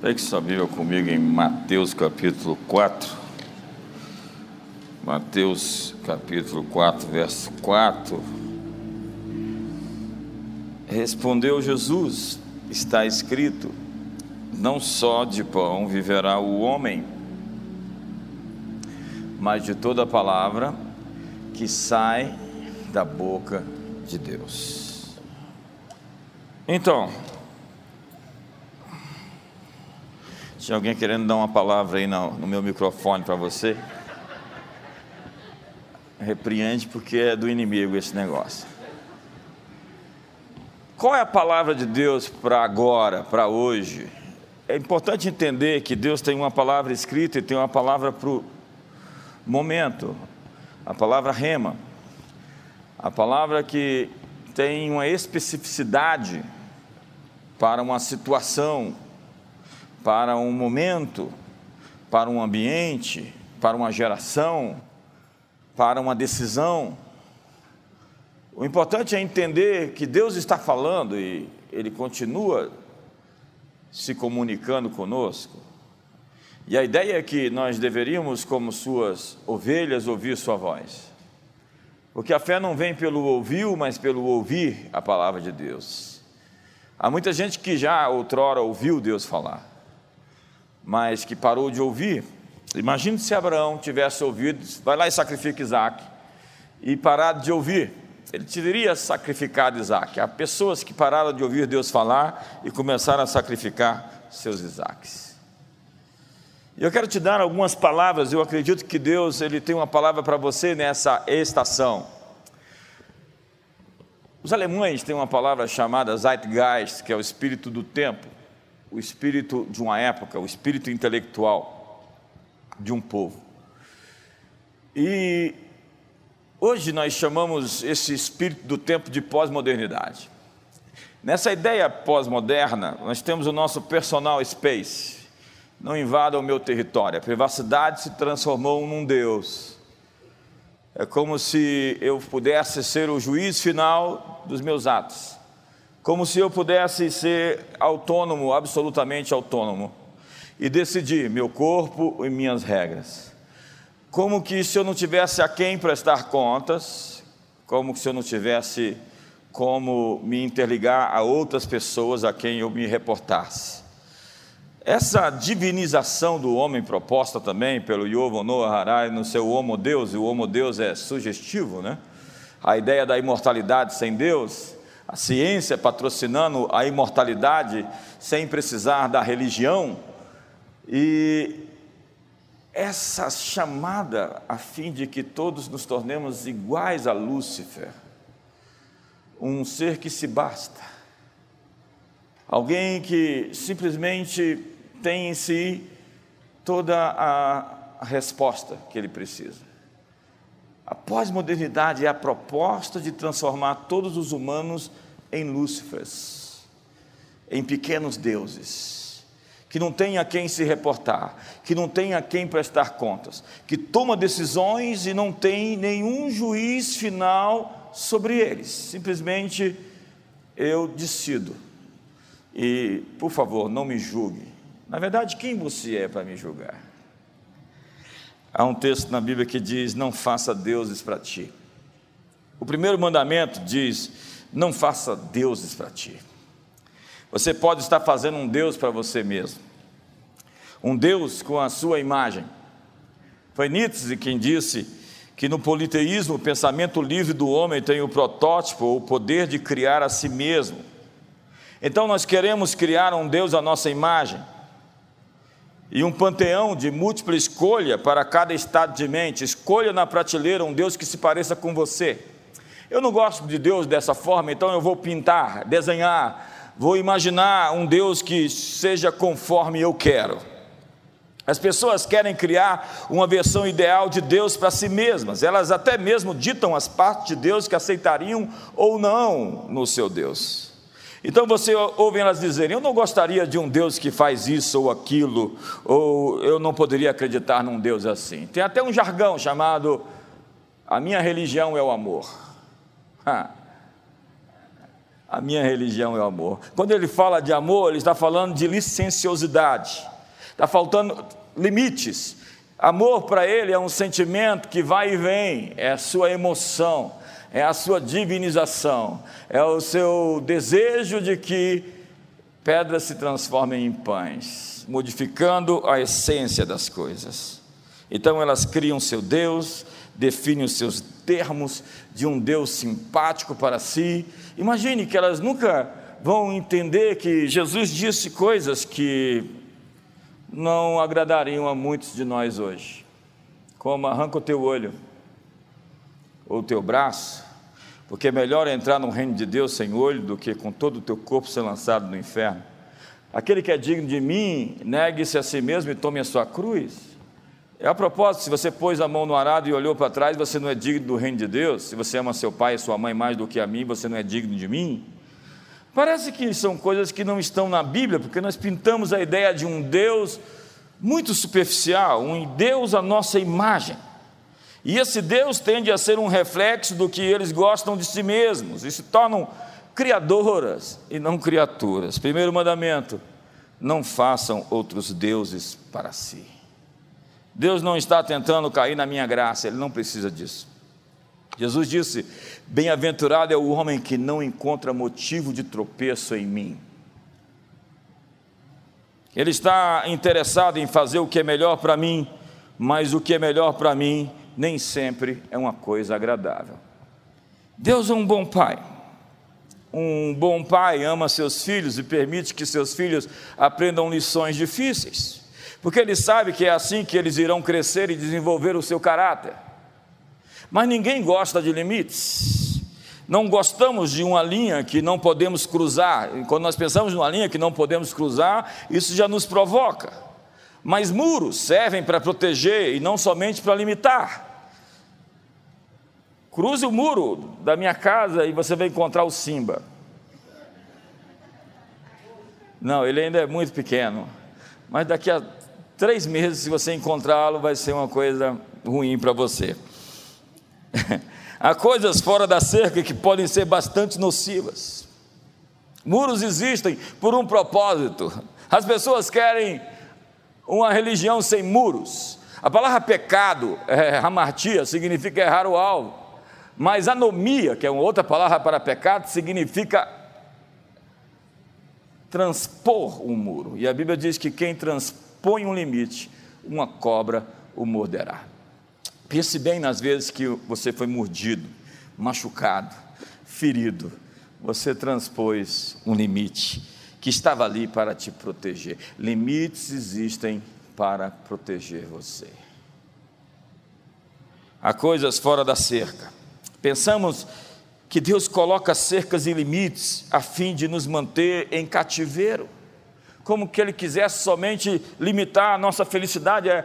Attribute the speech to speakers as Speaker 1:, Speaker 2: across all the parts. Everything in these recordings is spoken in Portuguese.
Speaker 1: Pegue sua Bíblia comigo em Mateus capítulo 4. Mateus capítulo 4, verso 4. Respondeu Jesus: Está escrito, não só de pão viverá o homem, mas de toda palavra que sai da boca de Deus. Então, tinha alguém querendo dar uma palavra aí no, no meu microfone para você? Repreende porque é do inimigo esse negócio. Qual é a palavra de Deus para agora, para hoje? É importante entender que Deus tem uma palavra escrita e tem uma palavra para o momento, a palavra rema, a palavra que tem uma especificidade para uma situação, para um momento, para um ambiente, para uma geração, para uma decisão. O importante é entender que Deus está falando e Ele continua se comunicando conosco. E a ideia é que nós deveríamos, como suas ovelhas, ouvir Sua voz. Porque a fé não vem pelo ouvir, mas pelo ouvir a palavra de Deus. Há muita gente que já outrora ouviu Deus falar, mas que parou de ouvir. Imagine se Abraão tivesse ouvido, vai lá e sacrifica Isaac, e parado de ouvir ele teria sacrificado Isaac. Há pessoas que pararam de ouvir Deus falar e começaram a sacrificar seus Isaques. E eu quero te dar algumas palavras, eu acredito que Deus ele tem uma palavra para você nessa estação. Os alemães têm uma palavra chamada Zeitgeist, que é o espírito do tempo, o espírito de uma época, o espírito intelectual de um povo. E Hoje nós chamamos esse espírito do tempo de pós-modernidade. Nessa ideia pós-moderna, nós temos o nosso personal space. Não invada o meu território. A privacidade se transformou num Deus. É como se eu pudesse ser o juiz final dos meus atos. Como se eu pudesse ser autônomo, absolutamente autônomo. E decidir meu corpo e minhas regras como que se eu não tivesse a quem prestar contas, como se eu não tivesse como me interligar a outras pessoas a quem eu me reportasse. Essa divinização do homem proposta também pelo Yovo Noah Harai no seu Homo Deus, e o Homo Deus é sugestivo, né? A ideia da imortalidade sem Deus, a ciência patrocinando a imortalidade sem precisar da religião, e essa chamada a fim de que todos nos tornemos iguais a Lúcifer, um ser que se basta, alguém que simplesmente tem em si toda a resposta que ele precisa. A pós-modernidade é a proposta de transformar todos os humanos em Lúcifers, em pequenos deuses que não tem a quem se reportar, que não tem a quem prestar contas, que toma decisões e não tem nenhum juiz final sobre eles. Simplesmente eu decido. E, por favor, não me julgue. Na verdade, quem você é para me julgar? Há um texto na Bíblia que diz: Não faça deuses para ti. O primeiro mandamento diz: Não faça deuses para ti. Você pode estar fazendo um Deus para você mesmo, um Deus com a sua imagem. Foi Nietzsche quem disse que no politeísmo o pensamento livre do homem tem o protótipo ou o poder de criar a si mesmo. Então nós queremos criar um Deus à nossa imagem e um panteão de múltipla escolha para cada estado de mente. Escolha na prateleira um Deus que se pareça com você. Eu não gosto de Deus dessa forma, então eu vou pintar, desenhar, vou imaginar um Deus que seja conforme eu quero. As pessoas querem criar uma versão ideal de Deus para si mesmas, elas até mesmo ditam as partes de Deus que aceitariam ou não no seu Deus. Então você ouve elas dizerem: Eu não gostaria de um Deus que faz isso ou aquilo, ou eu não poderia acreditar num Deus assim. Tem até um jargão chamado: A minha religião é o amor. A minha religião é o amor. Quando ele fala de amor, ele está falando de licenciosidade. Está faltando limites. Amor para ele é um sentimento que vai e vem, é a sua emoção, é a sua divinização, é o seu desejo de que pedras se transformem em pães, modificando a essência das coisas. Então elas criam seu Deus, definem os seus termos de um Deus simpático para si. Imagine que elas nunca vão entender que Jesus disse coisas que não agradariam a muitos de nós hoje, como arranca o teu olho ou o teu braço, porque é melhor entrar no reino de Deus sem olho do que com todo o teu corpo ser lançado no inferno. Aquele que é digno de mim, negue-se a si mesmo e tome a sua cruz. É a propósito, se você pôs a mão no arado e olhou para trás, você não é digno do reino de Deus. Se você ama seu pai e sua mãe mais do que a mim, você não é digno de mim. Parece que são coisas que não estão na Bíblia, porque nós pintamos a ideia de um Deus muito superficial, um Deus à nossa imagem. E esse Deus tende a ser um reflexo do que eles gostam de si mesmos e se tornam criadoras e não criaturas. Primeiro mandamento: não façam outros deuses para si. Deus não está tentando cair na minha graça, Ele não precisa disso. Jesus disse: Bem-aventurado é o homem que não encontra motivo de tropeço em mim. Ele está interessado em fazer o que é melhor para mim, mas o que é melhor para mim nem sempre é uma coisa agradável. Deus é um bom pai. Um bom pai ama seus filhos e permite que seus filhos aprendam lições difíceis porque ele sabe que é assim que eles irão crescer e desenvolver o seu caráter. Mas ninguém gosta de limites. Não gostamos de uma linha que não podemos cruzar. Quando nós pensamos numa linha que não podemos cruzar, isso já nos provoca. Mas muros servem para proteger e não somente para limitar. Cruze o muro da minha casa e você vai encontrar o Simba. Não, ele ainda é muito pequeno. Mas daqui a Três meses, se você encontrá-lo, vai ser uma coisa ruim para você. Há coisas fora da cerca que podem ser bastante nocivas. Muros existem por um propósito. As pessoas querem uma religião sem muros. A palavra pecado, é, hamartia, significa errar o alvo. Mas anomia, que é uma outra palavra para pecado, significa transpor um muro. E a Bíblia diz que quem transpõe põe um limite, uma cobra o morderá. Pense bem nas vezes que você foi mordido, machucado, ferido. Você transpôs um limite que estava ali para te proteger. Limites existem para proteger você. Há coisas fora da cerca. Pensamos que Deus coloca cercas e limites a fim de nos manter em cativeiro como que ele quisesse somente limitar a nossa felicidade. É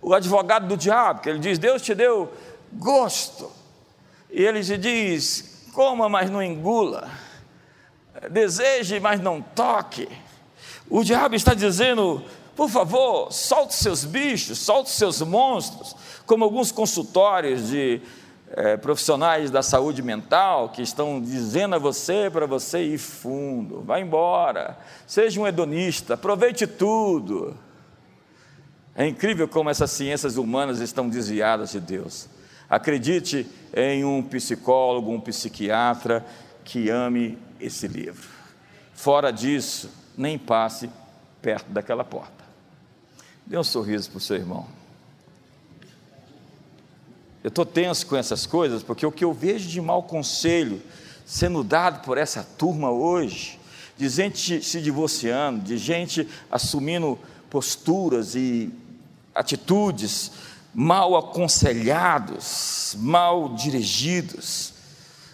Speaker 1: o advogado do diabo, que ele diz: Deus te deu gosto. E ele te diz: coma, mas não engula. Deseje, mas não toque. O diabo está dizendo: por favor, solte seus bichos, solte seus monstros, como alguns consultórios de é, profissionais da saúde mental que estão dizendo a você para você ir fundo, vá embora, seja um hedonista, aproveite tudo. É incrível como essas ciências humanas estão desviadas de Deus. Acredite em um psicólogo, um psiquiatra que ame esse livro. Fora disso, nem passe perto daquela porta. Dê um sorriso para o seu irmão. Eu estou tenso com essas coisas, porque o que eu vejo de mau conselho sendo dado por essa turma hoje, de gente se divorciando, de gente assumindo posturas e atitudes mal aconselhados, mal dirigidos.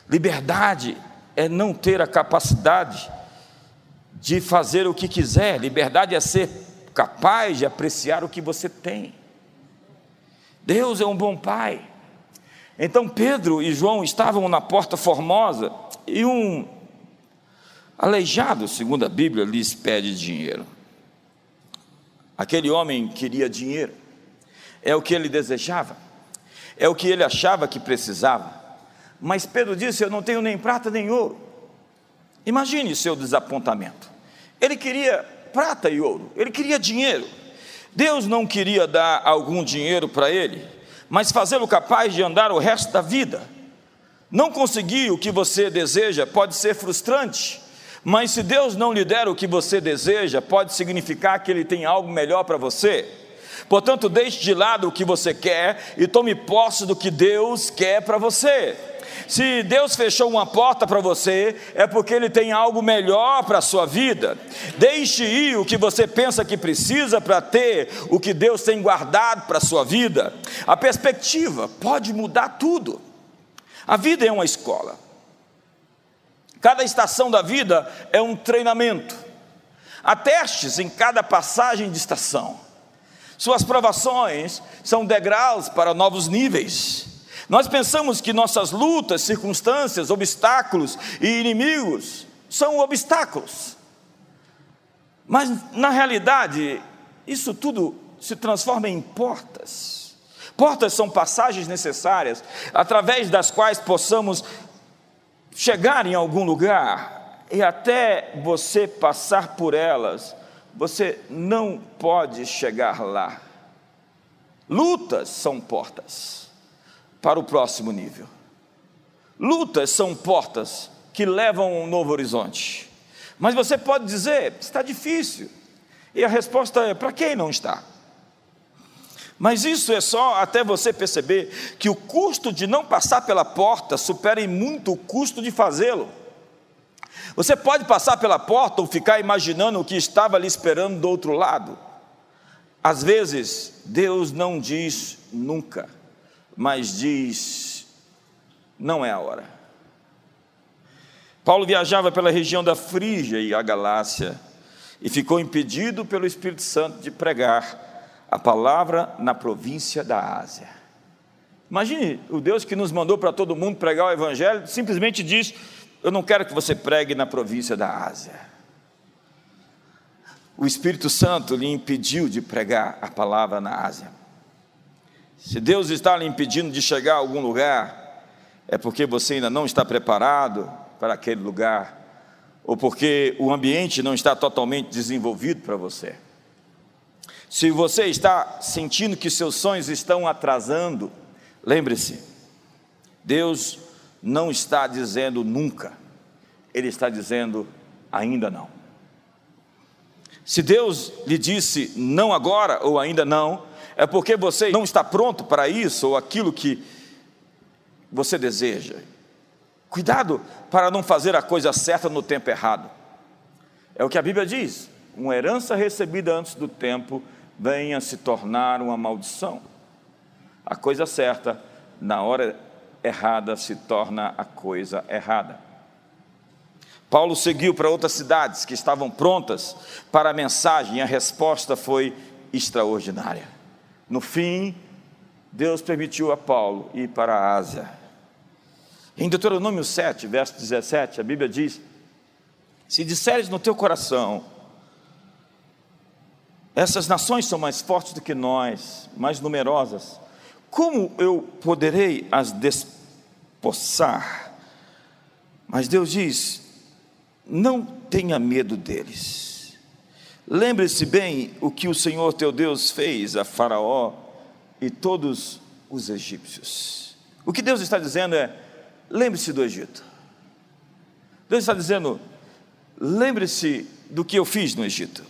Speaker 1: Liberdade é não ter a capacidade de fazer o que quiser, liberdade é ser capaz de apreciar o que você tem. Deus é um bom pai. Então Pedro e João estavam na porta formosa e um aleijado, segundo a Bíblia, lhes pede dinheiro. Aquele homem queria dinheiro, é o que ele desejava, é o que ele achava que precisava. Mas Pedro disse: Eu não tenho nem prata nem ouro. Imagine seu desapontamento. Ele queria prata e ouro, ele queria dinheiro. Deus não queria dar algum dinheiro para ele, mas fazê-lo capaz de andar o resto da vida. Não conseguir o que você deseja pode ser frustrante, mas se Deus não lhe der o que você deseja, pode significar que Ele tem algo melhor para você. Portanto, deixe de lado o que você quer e tome posse do que Deus quer para você. Se Deus fechou uma porta para você, é porque Ele tem algo melhor para a sua vida. Deixe ir o que você pensa que precisa para ter o que Deus tem guardado para a sua vida. A perspectiva pode mudar tudo. A vida é uma escola. Cada estação da vida é um treinamento. Há testes em cada passagem de estação. Suas provações são degraus para novos níveis. Nós pensamos que nossas lutas, circunstâncias, obstáculos e inimigos são obstáculos. Mas, na realidade, isso tudo se transforma em portas. Portas são passagens necessárias através das quais possamos chegar em algum lugar e até você passar por elas, você não pode chegar lá. Lutas são portas para o próximo nível. Lutas são portas que levam a um novo horizonte. Mas você pode dizer, está difícil. E a resposta é: para quem não está? Mas isso é só até você perceber que o custo de não passar pela porta supera em muito o custo de fazê-lo. Você pode passar pela porta ou ficar imaginando o que estava ali esperando do outro lado. Às vezes, Deus não diz nunca, mas diz: não é a hora. Paulo viajava pela região da Frígia e a Galácia e ficou impedido pelo Espírito Santo de pregar a palavra na província da Ásia. Imagine o Deus que nos mandou para todo mundo pregar o Evangelho, simplesmente diz: eu não quero que você pregue na província da Ásia. O Espírito Santo lhe impediu de pregar a palavra na Ásia. Se Deus está lhe impedindo de chegar a algum lugar, é porque você ainda não está preparado para aquele lugar, ou porque o ambiente não está totalmente desenvolvido para você. Se você está sentindo que seus sonhos estão atrasando, lembre-se, Deus não está dizendo nunca, ele está dizendo ainda não. Se Deus lhe disse não agora ou ainda não, é porque você não está pronto para isso ou aquilo que você deseja. Cuidado para não fazer a coisa certa no tempo errado. É o que a Bíblia diz: uma herança recebida antes do tempo venha se tornar uma maldição. A coisa certa, na hora errada se torna a coisa errada. Paulo seguiu para outras cidades que estavam prontas para a mensagem e a resposta foi extraordinária. No fim, Deus permitiu a Paulo ir para a Ásia. Em Deuteronômio 7, verso 17, a Bíblia diz: Se disseres no teu coração, essas nações são mais fortes do que nós, mais numerosas, como eu poderei as despossar? Mas Deus diz: não tenha medo deles. Lembre-se bem o que o Senhor teu Deus fez a Faraó e todos os egípcios. O que Deus está dizendo é: lembre-se do Egito. Deus está dizendo: lembre-se do que eu fiz no Egito.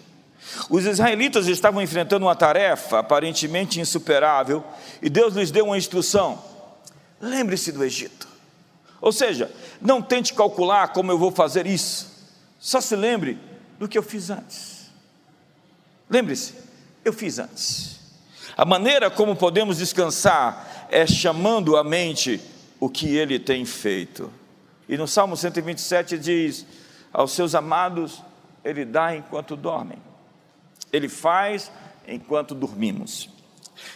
Speaker 1: Os israelitas estavam enfrentando uma tarefa aparentemente insuperável e Deus lhes deu uma instrução: lembre-se do Egito. Ou seja, não tente calcular como eu vou fazer isso, só se lembre do que eu fiz antes. Lembre-se, eu fiz antes. A maneira como podemos descansar é chamando à mente o que ele tem feito. E no Salmo 127 diz: Aos seus amados ele dá enquanto dormem. Ele faz enquanto dormimos.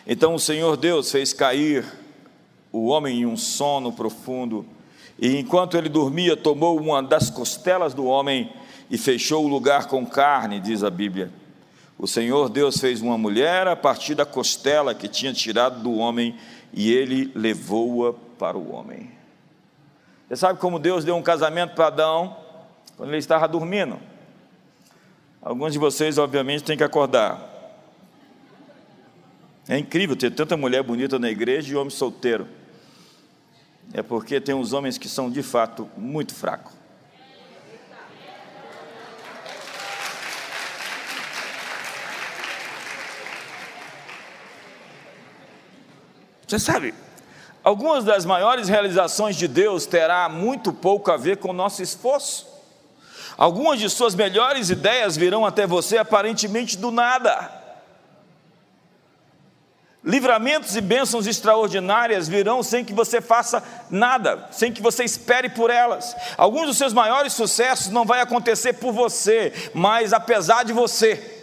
Speaker 1: Então o Senhor Deus fez cair o homem em um sono profundo, e enquanto ele dormia, tomou uma das costelas do homem e fechou o lugar com carne, diz a Bíblia. O Senhor Deus fez uma mulher a partir da costela que tinha tirado do homem, e ele levou-a para o homem. Você sabe como Deus deu um casamento para Adão? quando ele estava dormindo. Alguns de vocês, obviamente, têm que acordar. É incrível ter tanta mulher bonita na igreja e homem solteiro. É porque tem uns homens que são de fato muito fracos. Você sabe, algumas das maiores realizações de Deus terá muito pouco a ver com o nosso esforço. Algumas de suas melhores ideias virão até você aparentemente do nada. Livramentos e bênçãos extraordinárias virão sem que você faça nada, sem que você espere por elas. Alguns dos seus maiores sucessos não vai acontecer por você, mas apesar de você.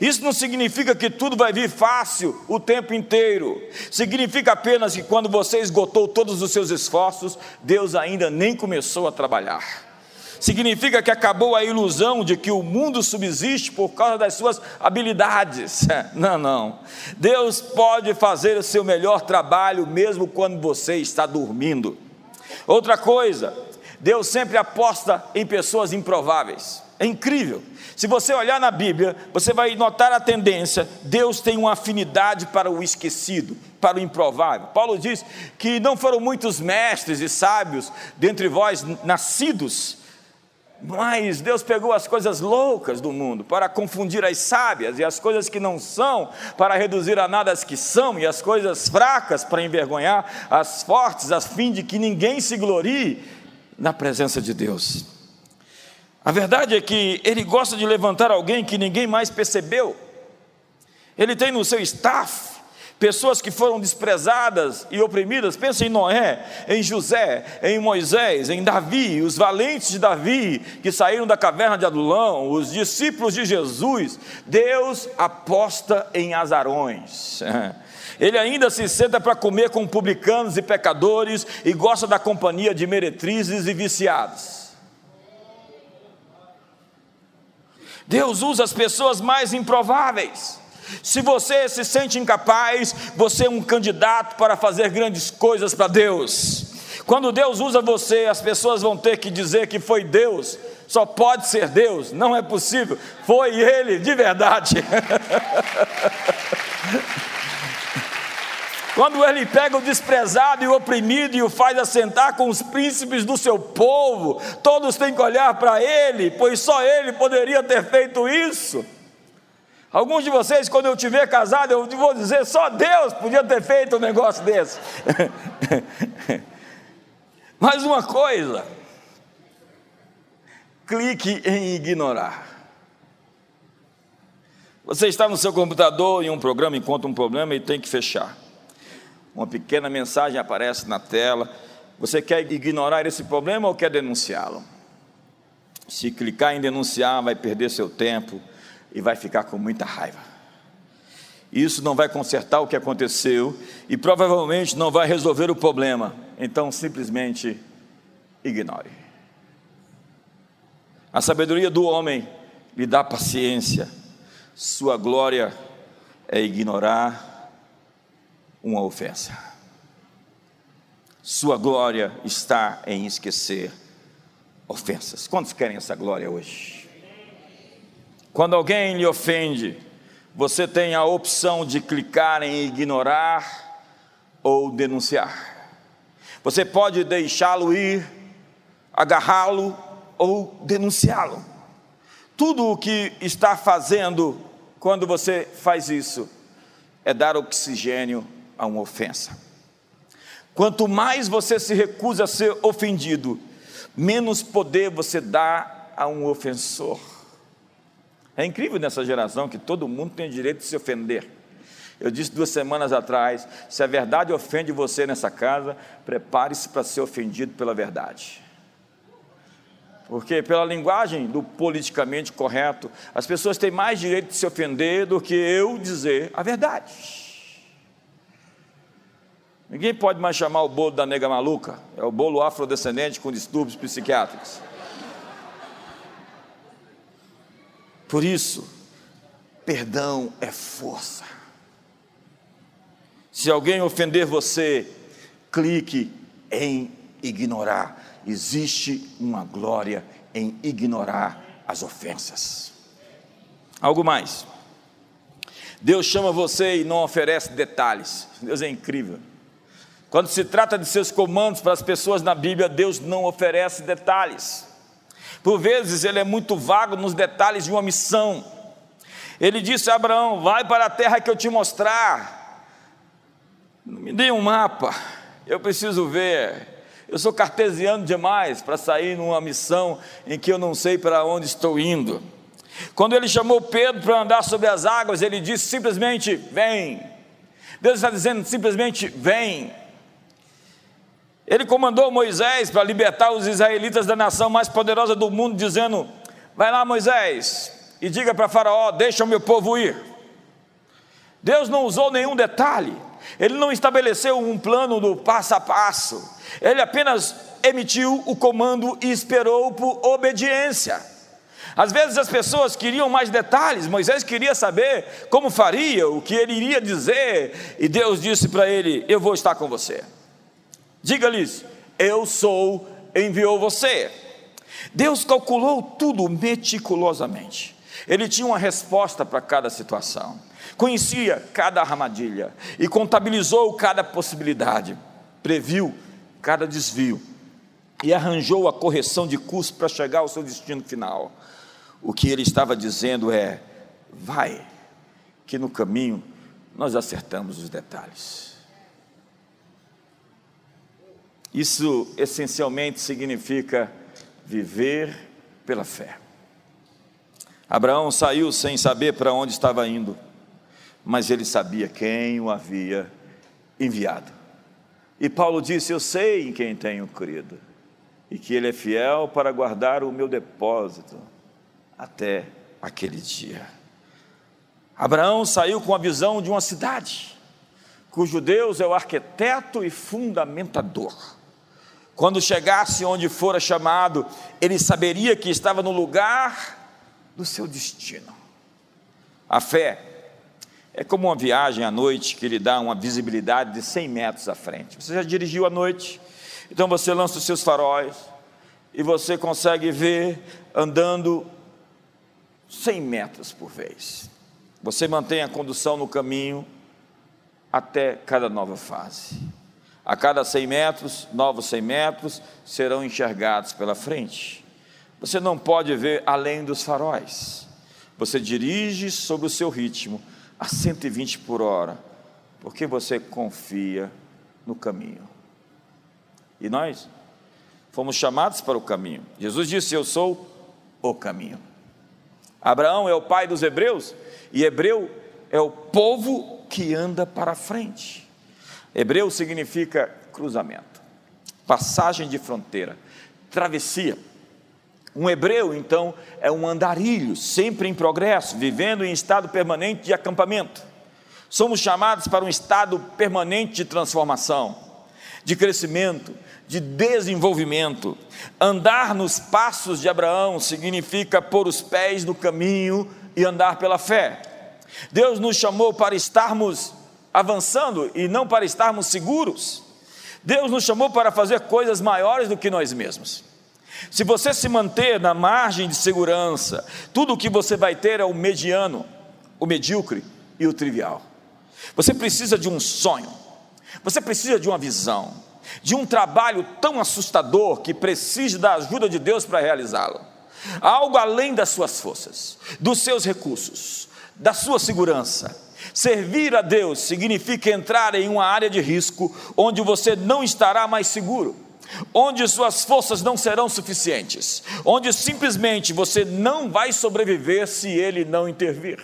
Speaker 1: Isso não significa que tudo vai vir fácil o tempo inteiro. Significa apenas que quando você esgotou todos os seus esforços, Deus ainda nem começou a trabalhar. Significa que acabou a ilusão de que o mundo subsiste por causa das suas habilidades. Não, não. Deus pode fazer o seu melhor trabalho mesmo quando você está dormindo. Outra coisa, Deus sempre aposta em pessoas improváveis. É incrível. Se você olhar na Bíblia, você vai notar a tendência: Deus tem uma afinidade para o esquecido, para o improvável. Paulo diz que não foram muitos mestres e sábios dentre vós nascidos, mas Deus pegou as coisas loucas do mundo para confundir as sábias, e as coisas que não são, para reduzir a nada as que são, e as coisas fracas para envergonhar as fortes, a fim de que ninguém se glorie na presença de Deus. A verdade é que ele gosta de levantar alguém que ninguém mais percebeu. Ele tem no seu staff pessoas que foram desprezadas e oprimidas. Pensa em Noé, em José, em Moisés, em Davi, os valentes de Davi que saíram da caverna de Adulão, os discípulos de Jesus. Deus aposta em azarões. Ele ainda se senta para comer com publicanos e pecadores e gosta da companhia de meretrizes e viciados. Deus usa as pessoas mais improváveis. Se você se sente incapaz, você é um candidato para fazer grandes coisas para Deus. Quando Deus usa você, as pessoas vão ter que dizer que foi Deus. Só pode ser Deus, não é possível. Foi Ele de verdade. Quando ele pega o desprezado e o oprimido e o faz assentar com os príncipes do seu povo, todos têm que olhar para ele, pois só ele poderia ter feito isso. Alguns de vocês, quando eu tiver casado, eu vou dizer: só Deus podia ter feito um negócio desse. Mais uma coisa, clique em ignorar. Você está no seu computador em um programa, encontra um problema e tem que fechar uma pequena mensagem aparece na tela. Você quer ignorar esse problema ou quer denunciá-lo? Se clicar em denunciar, vai perder seu tempo e vai ficar com muita raiva. Isso não vai consertar o que aconteceu e provavelmente não vai resolver o problema. Então, simplesmente ignore. A sabedoria do homem lhe dá paciência, sua glória é ignorar uma ofensa. Sua glória está em esquecer ofensas. Quantos querem essa glória hoje? Quando alguém lhe ofende, você tem a opção de clicar em ignorar ou denunciar. Você pode deixá-lo ir, agarrá-lo ou denunciá-lo. Tudo o que está fazendo quando você faz isso é dar oxigênio a uma ofensa. Quanto mais você se recusa a ser ofendido, menos poder você dá a um ofensor. É incrível nessa geração que todo mundo tem o direito de se ofender. Eu disse duas semanas atrás: se a verdade ofende você nessa casa, prepare-se para ser ofendido pela verdade. Porque, pela linguagem do politicamente correto, as pessoas têm mais direito de se ofender do que eu dizer a verdade. Ninguém pode mais chamar o bolo da nega maluca, é o bolo afrodescendente com distúrbios psiquiátricos. Por isso, perdão é força. Se alguém ofender você, clique em ignorar. Existe uma glória em ignorar as ofensas. Algo mais. Deus chama você e não oferece detalhes. Deus é incrível. Quando se trata de seus comandos para as pessoas na Bíblia, Deus não oferece detalhes. Por vezes ele é muito vago nos detalhes de uma missão. Ele disse a Abraão: Vai para a terra que eu te mostrar. Me dê um mapa, eu preciso ver. Eu sou cartesiano demais para sair numa missão em que eu não sei para onde estou indo. Quando ele chamou Pedro para andar sobre as águas, ele disse simplesmente: Vem. Deus está dizendo simplesmente: Vem. Ele comandou Moisés para libertar os israelitas da nação mais poderosa do mundo, dizendo: Vai lá, Moisés, e diga para Faraó: Deixa o meu povo ir. Deus não usou nenhum detalhe, ele não estabeleceu um plano do passo a passo, ele apenas emitiu o comando e esperou por obediência. Às vezes as pessoas queriam mais detalhes, Moisés queria saber como faria, o que ele iria dizer, e Deus disse para ele: Eu vou estar com você. Diga-lhes: Eu sou, enviou você. Deus calculou tudo meticulosamente. Ele tinha uma resposta para cada situação, conhecia cada armadilha e contabilizou cada possibilidade, previu cada desvio e arranjou a correção de curso para chegar ao seu destino final. O que ele estava dizendo é: vai, que no caminho nós acertamos os detalhes. Isso essencialmente significa viver pela fé. Abraão saiu sem saber para onde estava indo, mas ele sabia quem o havia enviado. E Paulo disse: Eu sei em quem tenho crido, e que ele é fiel para guardar o meu depósito até aquele dia. Abraão saiu com a visão de uma cidade, cujo Deus é o arquiteto e fundamentador. Quando chegasse onde fora chamado, ele saberia que estava no lugar do seu destino. A fé é como uma viagem à noite que lhe dá uma visibilidade de 100 metros à frente. Você já dirigiu à noite, então você lança os seus faróis e você consegue ver andando 100 metros por vez. Você mantém a condução no caminho até cada nova fase. A cada 100 metros, novos 100 metros serão enxergados pela frente. Você não pode ver além dos faróis. Você dirige sobre o seu ritmo a 120 por hora, porque você confia no caminho. E nós fomos chamados para o caminho. Jesus disse: Eu sou o caminho. Abraão é o pai dos hebreus, e hebreu é o povo que anda para frente. Hebreu significa cruzamento, passagem de fronteira, travessia. Um hebreu, então, é um andarilho, sempre em progresso, vivendo em estado permanente de acampamento. Somos chamados para um estado permanente de transformação, de crescimento, de desenvolvimento. Andar nos passos de Abraão significa pôr os pés no caminho e andar pela fé. Deus nos chamou para estarmos avançando e não para estarmos seguros. Deus nos chamou para fazer coisas maiores do que nós mesmos. Se você se manter na margem de segurança, tudo o que você vai ter é o mediano, o medíocre e o trivial. Você precisa de um sonho, você precisa de uma visão, de um trabalho tão assustador que precise da ajuda de Deus para realizá-lo. Algo além das suas forças, dos seus recursos, da sua segurança Servir a Deus significa entrar em uma área de risco onde você não estará mais seguro, onde suas forças não serão suficientes, onde simplesmente você não vai sobreviver se ele não intervir.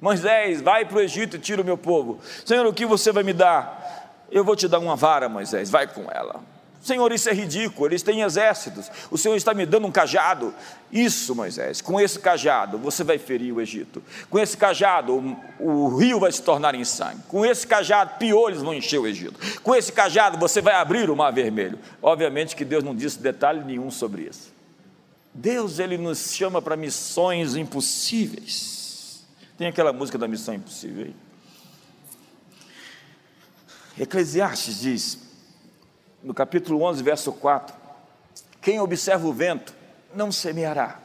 Speaker 1: Moisés, vai para o Egito e tira o meu povo. Senhor, o que você vai me dar? Eu vou te dar uma vara, Moisés, vai com ela. Senhor, isso é ridículo, eles têm exércitos, o Senhor está me dando um cajado. Isso, Moisés, com esse cajado você vai ferir o Egito. Com esse cajado o, rio vai se tornar em sangue. Com esse cajado piolhos vão encher o Egito. Com esse cajado você vai abrir o mar vermelho. Obviamente que Deus não disse detalhe nenhum sobre isso. Deus ele nos chama para missões impossíveis. Tem aquela música da missão impossível aí. Eclesiastes diz: no capítulo 11, verso 4: Quem observa o vento não semeará,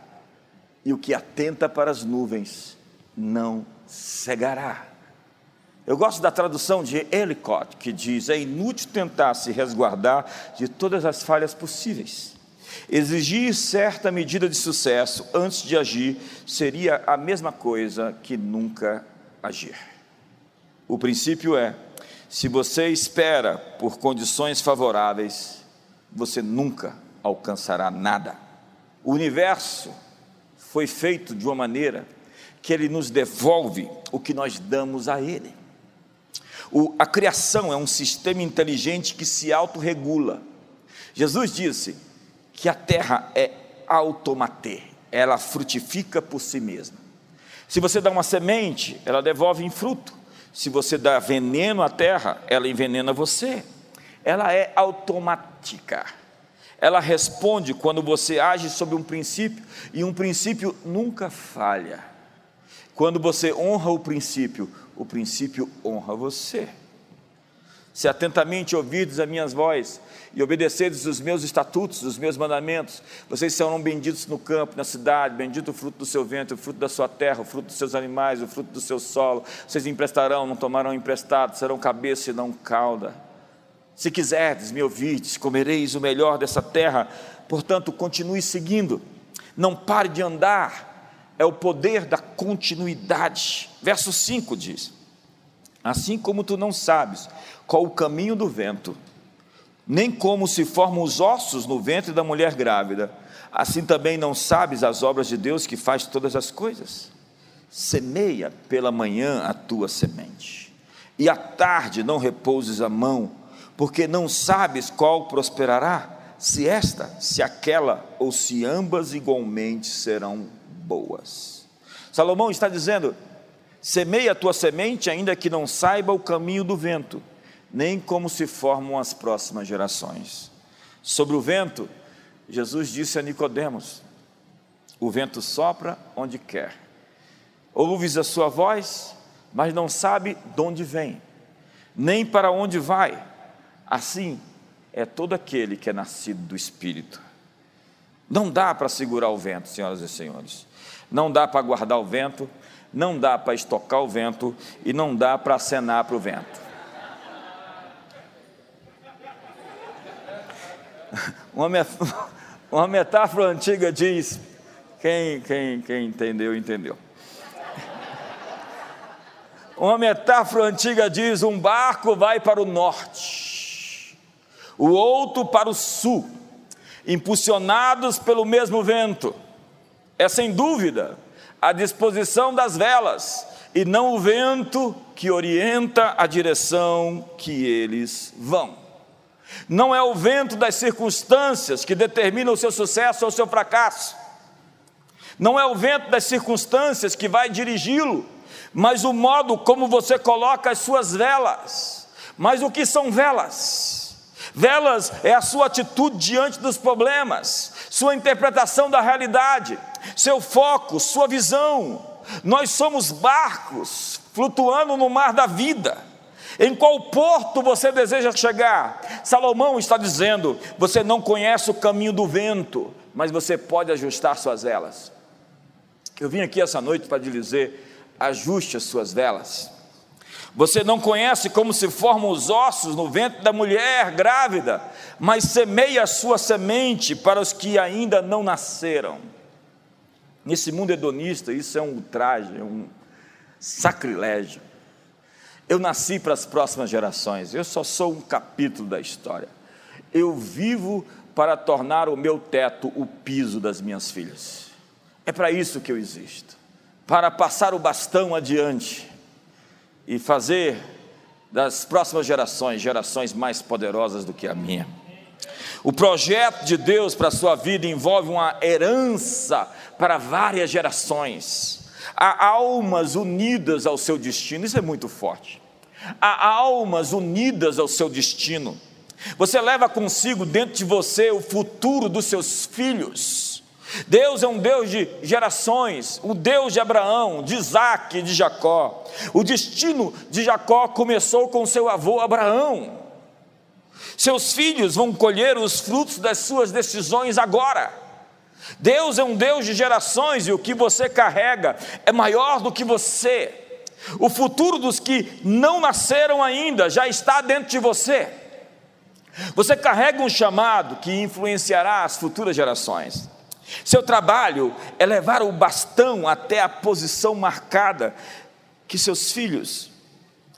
Speaker 1: e o que atenta para as nuvens não cegará. Eu gosto da tradução de Ellicott, que diz: é inútil tentar se resguardar de todas as falhas possíveis. Exigir certa medida de sucesso antes de agir seria a mesma coisa que nunca agir. O princípio é: se você espera por condições favoráveis, você nunca alcançará nada. O universo foi feito de uma maneira que ele nos devolve o que nós damos a ele. O, a criação é um sistema inteligente que se autorregula. Jesus disse que a terra é automatê, ela frutifica por si mesma. Se você dá uma semente, ela devolve em fruto. Se você dá veneno à terra, ela envenena você. Ela é automática. Ela responde quando você age sobre um princípio, e um princípio nunca falha. Quando você honra o princípio, o princípio honra você. Se atentamente ouvides a minhas vozes e obedeceres os meus estatutos, os meus mandamentos, vocês serão benditos no campo, na cidade, bendito o fruto do seu ventre, o fruto da sua terra, o fruto dos seus animais, o fruto do seu solo. Vocês emprestarão, não tomarão emprestado, serão cabeça e não cauda. Se quiserdes me ouvirdes, comereis o melhor dessa terra, portanto, continue seguindo, não pare de andar, é o poder da continuidade. Verso 5 diz: Assim como tu não sabes qual o caminho do vento, nem como se formam os ossos no ventre da mulher grávida, assim também não sabes as obras de Deus que faz todas as coisas. Semeia pela manhã a tua semente, e à tarde não repouses a mão, porque não sabes qual prosperará, se esta, se aquela, ou se ambas igualmente serão boas. Salomão está dizendo: semeia a tua semente, ainda que não saiba o caminho do vento nem como se formam as próximas gerações. Sobre o vento, Jesus disse a Nicodemos: O vento sopra onde quer. Ouves a sua voz, mas não sabe de onde vem, nem para onde vai. Assim é todo aquele que é nascido do Espírito. Não dá para segurar o vento, senhoras e senhores. Não dá para guardar o vento, não dá para estocar o vento e não dá para acenar para o vento. uma metáfora antiga diz: quem, quem, quem entendeu, entendeu. Uma metáfora antiga diz: um barco vai para o norte, o outro para o sul, impulsionados pelo mesmo vento. É sem dúvida a disposição das velas e não o vento que orienta a direção que eles vão. Não é o vento das circunstâncias que determina o seu sucesso ou o seu fracasso. Não é o vento das circunstâncias que vai dirigi-lo, mas o modo como você coloca as suas velas. Mas o que são velas? Velas é a sua atitude diante dos problemas, sua interpretação da realidade, seu foco, sua visão. Nós somos barcos flutuando no mar da vida. Em qual porto você deseja chegar? Salomão está dizendo: você não conhece o caminho do vento, mas você pode ajustar suas velas. Eu vim aqui essa noite para te dizer: ajuste as suas velas. Você não conhece como se formam os ossos no ventre da mulher grávida, mas semeia a sua semente para os que ainda não nasceram. Nesse mundo hedonista, isso é um ultraje, é um sacrilégio. Eu nasci para as próximas gerações, eu só sou um capítulo da história. Eu vivo para tornar o meu teto o piso das minhas filhas. É para isso que eu existo para passar o bastão adiante e fazer das próximas gerações gerações mais poderosas do que a minha. O projeto de Deus para a sua vida envolve uma herança para várias gerações. Há almas unidas ao seu destino, isso é muito forte. Há almas unidas ao seu destino. Você leva consigo dentro de você o futuro dos seus filhos. Deus é um Deus de gerações, o Deus de Abraão, de Isaac e de Jacó. O destino de Jacó começou com seu avô Abraão. Seus filhos vão colher os frutos das suas decisões agora. Deus é um Deus de gerações e o que você carrega é maior do que você. O futuro dos que não nasceram ainda já está dentro de você. Você carrega um chamado que influenciará as futuras gerações. Seu trabalho é levar o bastão até a posição marcada que seus filhos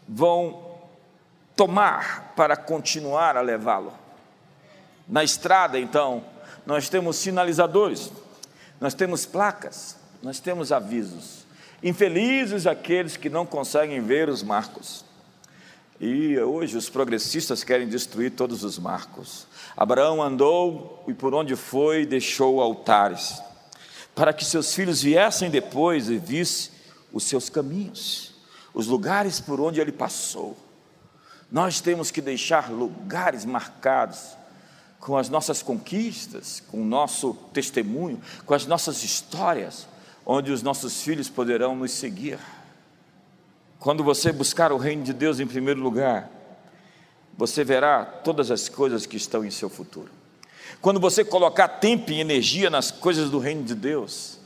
Speaker 1: vão tomar para continuar a levá-lo. Na estrada, então, nós temos sinalizadores, nós temos placas, nós temos avisos. Infelizes aqueles que não conseguem ver os marcos. E hoje os progressistas querem destruir todos os marcos. Abraão andou e por onde foi deixou altares, para que seus filhos viessem depois e vissem os seus caminhos, os lugares por onde ele passou. Nós temos que deixar lugares marcados com as nossas conquistas, com o nosso testemunho, com as nossas histórias, onde os nossos filhos poderão nos seguir. Quando você buscar o reino de Deus em primeiro lugar, você verá todas as coisas que estão em seu futuro. Quando você colocar tempo e energia nas coisas do reino de Deus,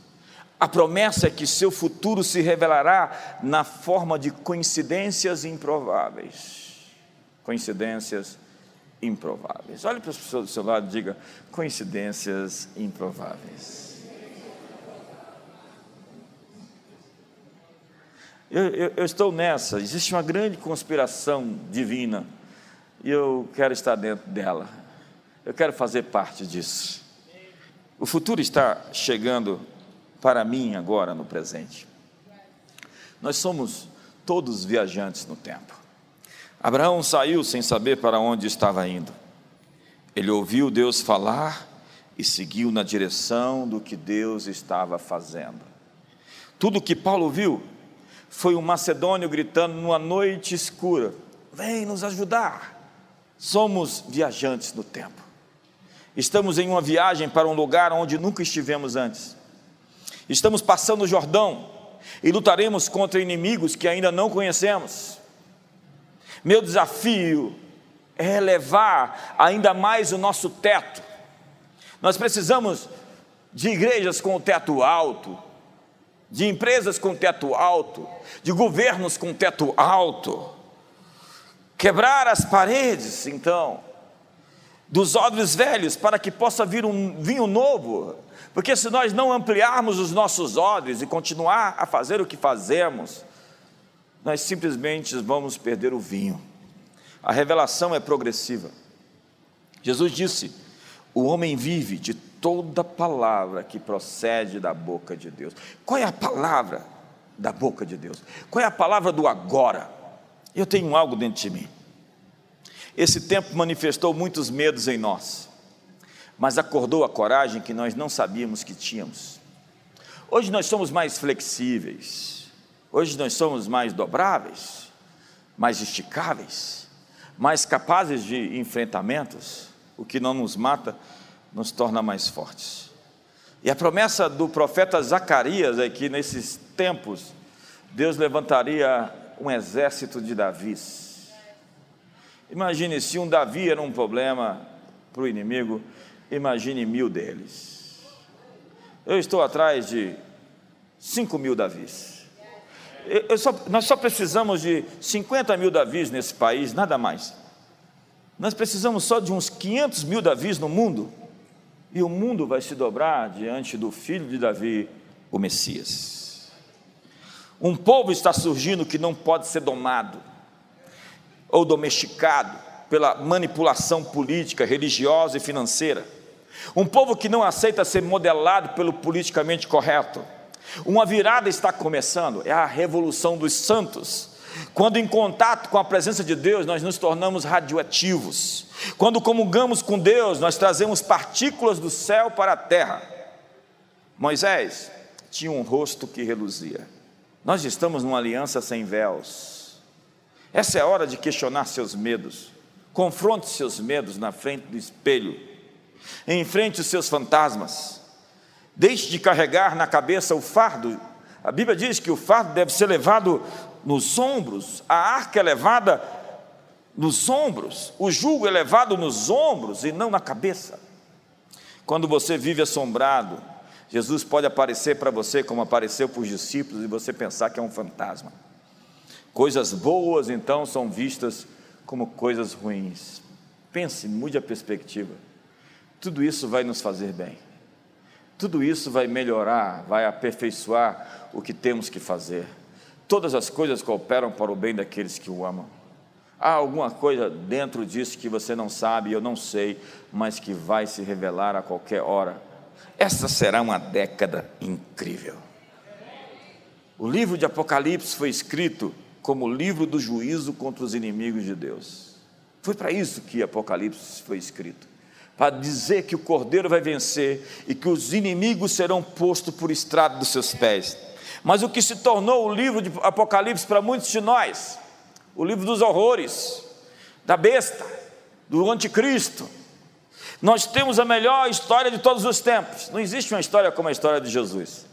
Speaker 1: a promessa é que seu futuro se revelará na forma de coincidências improváveis. Coincidências improváveis. Olhe para as pessoas do seu lado e diga: coincidências improváveis. Eu, eu, eu, estou nessa, existe uma grande conspiração divina e eu quero estar dentro dela, eu quero fazer parte disso. O futuro está chegando para mim agora no presente. Nós somos todos viajantes no tempo. Abraão saiu sem saber para onde estava indo. Ele ouviu Deus falar e seguiu na direção do que Deus estava fazendo. Tudo que Paulo viu foi um macedônio gritando numa noite escura: Vem nos ajudar. Somos viajantes no tempo. Estamos em uma viagem para um lugar onde nunca estivemos antes. Estamos passando o Jordão e lutaremos contra inimigos que ainda não conhecemos. Meu desafio é elevar ainda mais o nosso teto. Nós precisamos de igrejas com o teto alto, de empresas com teto alto, de governos com teto alto. Quebrar as paredes, então, dos odres velhos, para que possa vir um vinho novo. Porque se nós não ampliarmos os nossos odres e continuar a fazer o que fazemos, nós simplesmente vamos perder o vinho. A revelação é progressiva. Jesus disse: o homem vive de toda palavra que procede da boca de Deus. Qual é a palavra da boca de Deus? Qual é a palavra do agora? Eu tenho algo dentro de mim. Esse tempo manifestou muitos medos em nós, mas acordou a coragem que nós não sabíamos que tínhamos. Hoje nós somos mais flexíveis, hoje nós somos mais dobráveis, mais esticáveis, mais capazes de enfrentamentos. O que não nos mata nos torna mais fortes. E a promessa do profeta Zacarias é que nesses tempos Deus levantaria um exército de Davis. Imagine se um Davi era um problema para o inimigo, imagine mil deles. Eu estou atrás de cinco mil Davis. Só, nós só precisamos de 50 mil Davis nesse país, nada mais. Nós precisamos só de uns 500 mil Davis no mundo e o mundo vai se dobrar diante do filho de Davi, o Messias. Um povo está surgindo que não pode ser domado ou domesticado pela manipulação política, religiosa e financeira. Um povo que não aceita ser modelado pelo politicamente correto. Uma virada está começando, é a revolução dos santos. Quando em contato com a presença de Deus, nós nos tornamos radioativos quando comungamos com Deus, nós trazemos partículas do céu para a terra. Moisés tinha um rosto que reluzia. Nós estamos numa aliança sem véus. Essa é a hora de questionar seus medos. Confronte seus medos na frente do espelho. Enfrente os seus fantasmas. Deixe de carregar na cabeça o fardo. A Bíblia diz que o fardo deve ser levado nos ombros, a arca é levada nos ombros, o jugo é levado nos ombros e não na cabeça. Quando você vive assombrado, Jesus pode aparecer para você como apareceu para os discípulos e você pensar que é um fantasma. Coisas boas então são vistas como coisas ruins. Pense, mude a perspectiva. Tudo isso vai nos fazer bem. Tudo isso vai melhorar, vai aperfeiçoar o que temos que fazer. Todas as coisas cooperam para o bem daqueles que o amam. Há alguma coisa dentro disso que você não sabe, eu não sei, mas que vai se revelar a qualquer hora. Essa será uma década incrível. O livro de Apocalipse foi escrito como livro do juízo contra os inimigos de Deus. Foi para isso que Apocalipse foi escrito para dizer que o cordeiro vai vencer e que os inimigos serão postos por estrado dos seus pés. Mas o que se tornou o livro de Apocalipse para muitos de nós o livro dos horrores, da besta, do anticristo. Nós temos a melhor história de todos os tempos. Não existe uma história como a história de Jesus.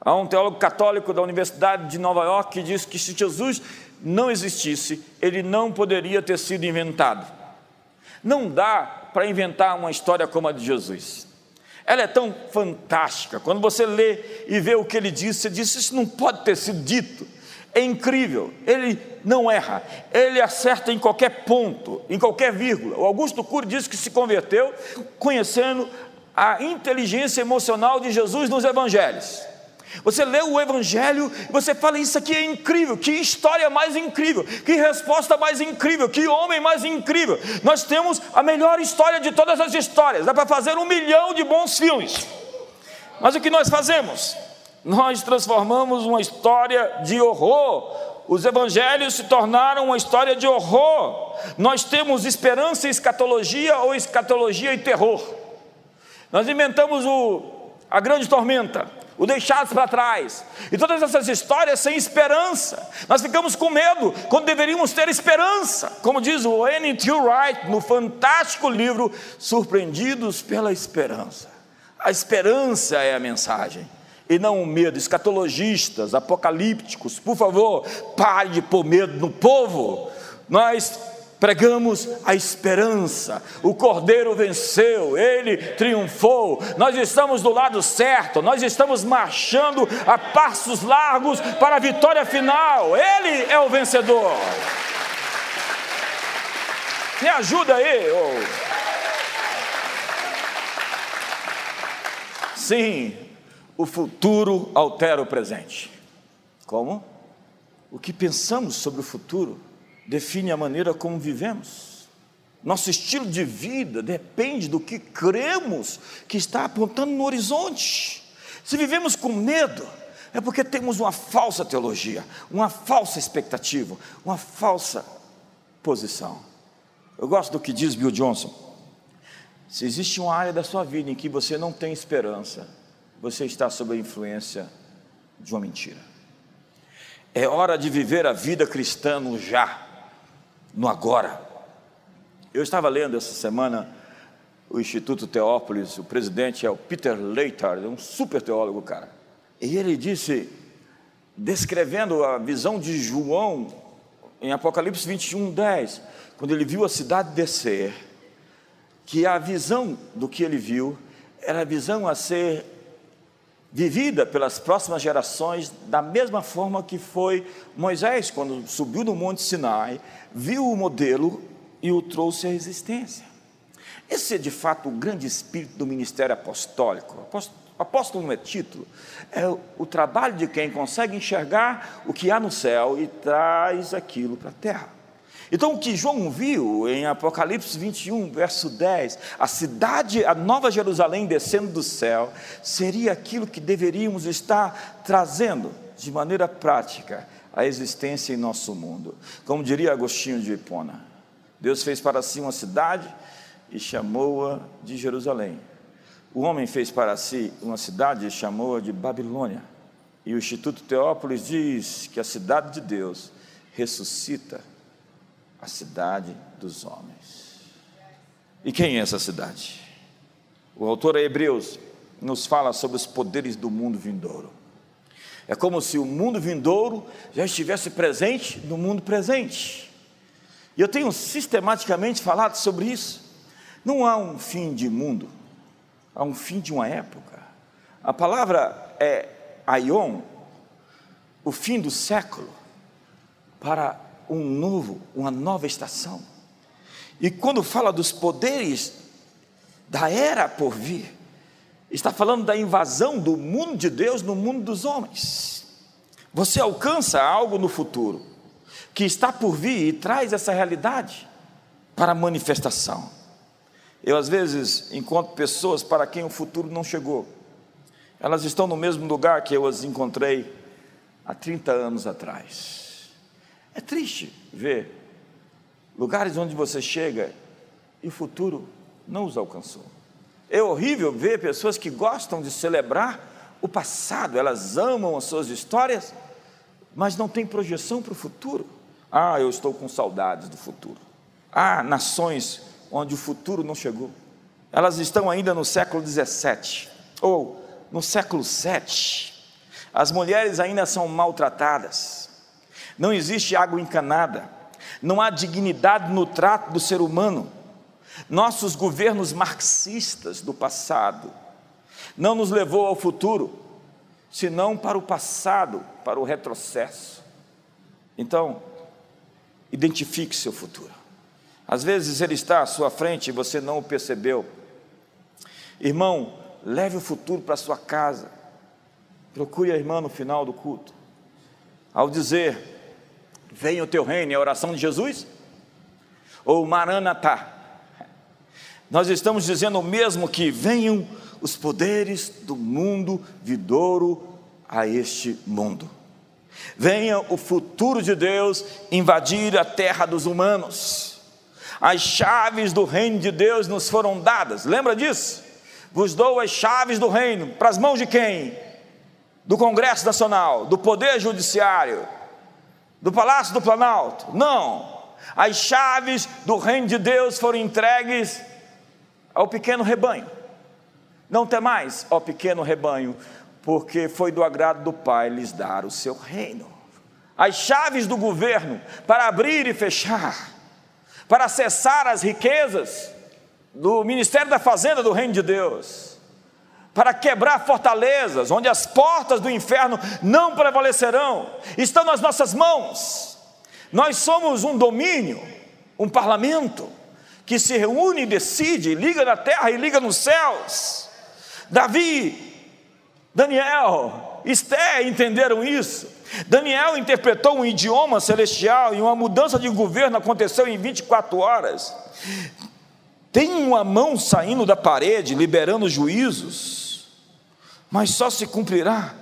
Speaker 1: Há um teólogo católico da Universidade de Nova York que diz que se Jesus não existisse, ele não poderia ter sido inventado. Não dá para inventar uma história como a de Jesus. Ela é tão fantástica. Quando você lê e vê o que ele disse, você diz: Isso não pode ter sido dito é incrível, ele não erra, ele acerta em qualquer ponto, em qualquer vírgula. O Augusto Cury diz que se converteu conhecendo a inteligência emocional de Jesus nos evangelhos. Você lê o Evangelho e você fala: Isso aqui é incrível, que história mais incrível, que resposta mais incrível, que homem mais incrível. Nós temos a melhor história de todas as histórias, dá para fazer um milhão de bons filmes. Mas o que nós fazemos? nós transformamos uma história de horror. Os evangelhos se tornaram uma história de horror. Nós temos esperança e escatologia ou escatologia e terror. Nós inventamos o, a grande tormenta, o deixados para trás, e todas essas histórias sem esperança. Nós ficamos com medo quando deveríamos ter esperança, como diz o N.T. Wright no fantástico livro Surpreendidos pela Esperança. A esperança é a mensagem e não o medo. Escatologistas, apocalípticos, por favor, pare de pôr medo no povo. Nós pregamos a esperança. O Cordeiro venceu, ele triunfou. Nós estamos do lado certo, nós estamos marchando a passos largos para a vitória final. Ele é o vencedor. Me ajuda aí. Oh. Sim, o futuro altera o presente. Como? O que pensamos sobre o futuro define a maneira como vivemos. Nosso estilo de vida depende do que cremos que está apontando no horizonte. Se vivemos com medo, é porque temos uma falsa teologia, uma falsa expectativa, uma falsa posição. Eu gosto do que diz Bill Johnson. Se existe uma área da sua vida em que você não tem esperança, você está sob a influência de uma mentira. É hora de viver a vida cristã no já, no agora. Eu estava lendo essa semana o Instituto Teópolis, o presidente é o Peter Leitard, é um super teólogo, cara. E ele disse, descrevendo a visão de João em Apocalipse 21, 10, quando ele viu a cidade descer, que a visão do que ele viu era a visão a ser vivida pelas próximas gerações da mesma forma que foi Moisés, quando subiu no Monte Sinai, viu o modelo e o trouxe à existência. Esse é de fato o grande espírito do ministério apostólico. Apóstolo não é título, é o trabalho de quem consegue enxergar o que há no céu e traz aquilo para a terra. Então, o que João viu em Apocalipse 21, verso 10, a cidade, a nova Jerusalém descendo do céu, seria aquilo que deveríamos estar trazendo de maneira prática à existência em nosso mundo. Como diria Agostinho de Hipona, Deus fez para si uma cidade e chamou-a de Jerusalém. O homem fez para si uma cidade e chamou-a de Babilônia. E o Instituto Teópolis diz que a cidade de Deus ressuscita a cidade dos homens. E quem é essa cidade? O autor a Hebreus nos fala sobre os poderes do mundo vindouro. É como se o mundo vindouro já estivesse presente no mundo presente. E eu tenho sistematicamente falado sobre isso. Não há um fim de mundo. a um fim de uma época. A palavra é aion, o fim do século, para um novo, uma nova estação. E quando fala dos poderes da era por vir, está falando da invasão do mundo de Deus no mundo dos homens. Você alcança algo no futuro que está por vir e traz essa realidade para manifestação. Eu às vezes encontro pessoas para quem o futuro não chegou. Elas estão no mesmo lugar que eu as encontrei há 30 anos atrás. É triste ver lugares onde você chega e o futuro não os alcançou. É horrível ver pessoas que gostam de celebrar o passado, elas amam as suas histórias, mas não têm projeção para o futuro. Ah, eu estou com saudades do futuro. Há nações onde o futuro não chegou. Elas estão ainda no século 17 ou no século 7. As mulheres ainda são maltratadas. Não existe água encanada. Não há dignidade no trato do ser humano. Nossos governos marxistas do passado não nos levou ao futuro, senão para o passado, para o retrocesso. Então, Identifique seu futuro. Às vezes ele está à sua frente e você não o percebeu. Irmão, leve o futuro para sua casa. Procure a irmã no final do culto. Ao dizer, venha o teu reino, é a oração de Jesus? Ou Maranatá? Nós estamos dizendo o mesmo que venham os poderes do mundo vidouro a este mundo venha o futuro de Deus invadir a terra dos humanos. As chaves do reino de Deus nos foram dadas, lembra disso? Vos dou as chaves do reino, para as mãos de quem? Do Congresso Nacional, do Poder Judiciário, do Palácio do Planalto? Não, as chaves do reino de Deus foram entregues ao pequeno rebanho. Não tem mais, ó pequeno rebanho, porque foi do agrado do Pai lhes dar o seu reino. As chaves do governo para abrir e fechar, para acessar as riquezas do Ministério da Fazenda do Reino de Deus, para quebrar fortalezas, onde as portas do inferno não prevalecerão, estão nas nossas mãos. Nós somos um domínio, um parlamento, que se reúne e decide, liga na terra e liga nos céus. Davi Daniel, Esté entenderam isso. Daniel interpretou um idioma celestial e uma mudança de governo aconteceu em 24 horas. Tem uma mão saindo da parede, liberando juízos, mas só se cumprirá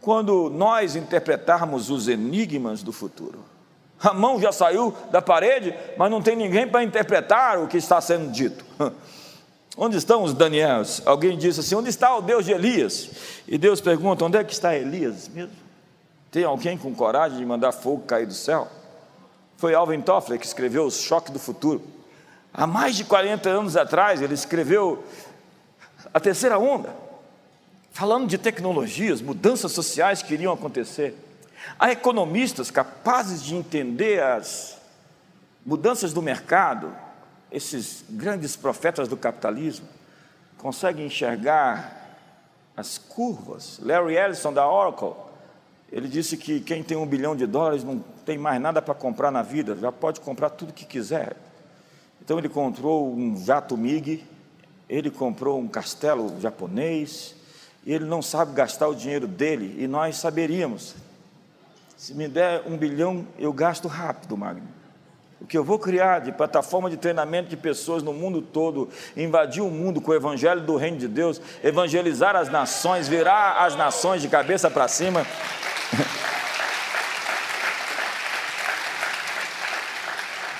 Speaker 1: quando nós interpretarmos os enigmas do futuro. A mão já saiu da parede, mas não tem ninguém para interpretar o que está sendo dito. Onde estão os Daniels? Alguém disse assim: Onde está o Deus de Elias? E Deus pergunta: Onde é que está Elias mesmo? Tem alguém com coragem de mandar fogo cair do céu? Foi Alvin Toffler que escreveu O Choque do Futuro. Há mais de 40 anos atrás, ele escreveu A Terceira Onda, falando de tecnologias, mudanças sociais que iriam acontecer. Há economistas capazes de entender as mudanças do mercado, esses grandes profetas do capitalismo conseguem enxergar as curvas. Larry Ellison da Oracle, ele disse que quem tem um bilhão de dólares não tem mais nada para comprar na vida, já pode comprar tudo que quiser. Então ele comprou um jato MiG, ele comprou um castelo japonês, e ele não sabe gastar o dinheiro dele, e nós saberíamos. Se me der um bilhão, eu gasto rápido, Magno o que eu vou criar de plataforma de treinamento de pessoas no mundo todo, invadir o mundo com o evangelho do reino de Deus, evangelizar as nações, virar as nações de cabeça para cima.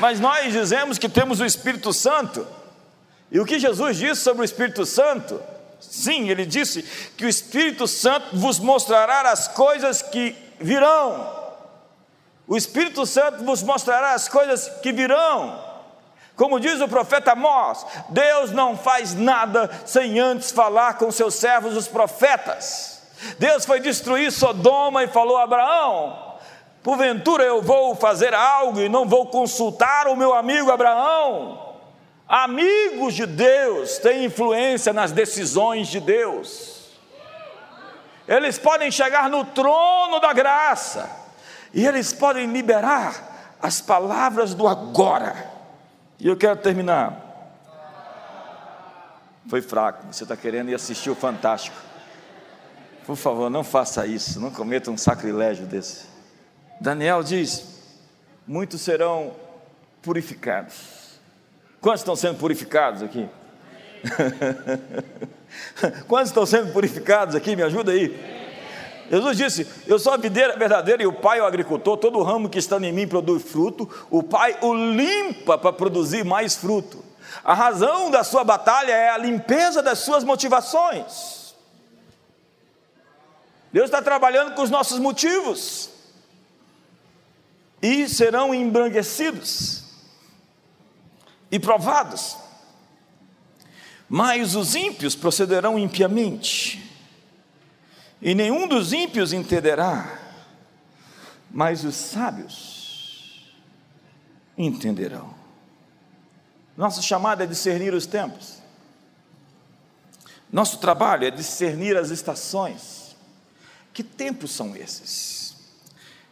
Speaker 1: Mas nós dizemos que temos o Espírito Santo. E o que Jesus disse sobre o Espírito Santo? Sim, ele disse que o Espírito Santo vos mostrará as coisas que virão. O Espírito Santo vos mostrará as coisas que virão. Como diz o profeta Amós, Deus não faz nada sem antes falar com seus servos, os profetas. Deus foi destruir Sodoma e falou a Abraão: Porventura eu vou fazer algo e não vou consultar o meu amigo Abraão. Amigos de Deus têm influência nas decisões de Deus. Eles podem chegar no trono da graça e eles podem liberar as palavras do agora. E eu quero terminar. Foi fraco, você está querendo ir assistir o Fantástico. Por favor, não faça isso, não cometa um sacrilégio desse. Daniel diz: muitos serão purificados Quantos estão sendo purificados aqui? Quantos estão sendo purificados aqui? Me ajuda aí. Jesus disse: Eu sou a videira verdadeira e o Pai é o agricultor. Todo ramo que está em mim produz fruto. O Pai o limpa para produzir mais fruto. A razão da sua batalha é a limpeza das suas motivações. Deus está trabalhando com os nossos motivos e serão embranquecidos e provados. Mas os ímpios procederão impiamente, e nenhum dos ímpios entenderá, mas os sábios entenderão. Nosso chamado é discernir os tempos. Nosso trabalho é discernir as estações. Que tempos são esses?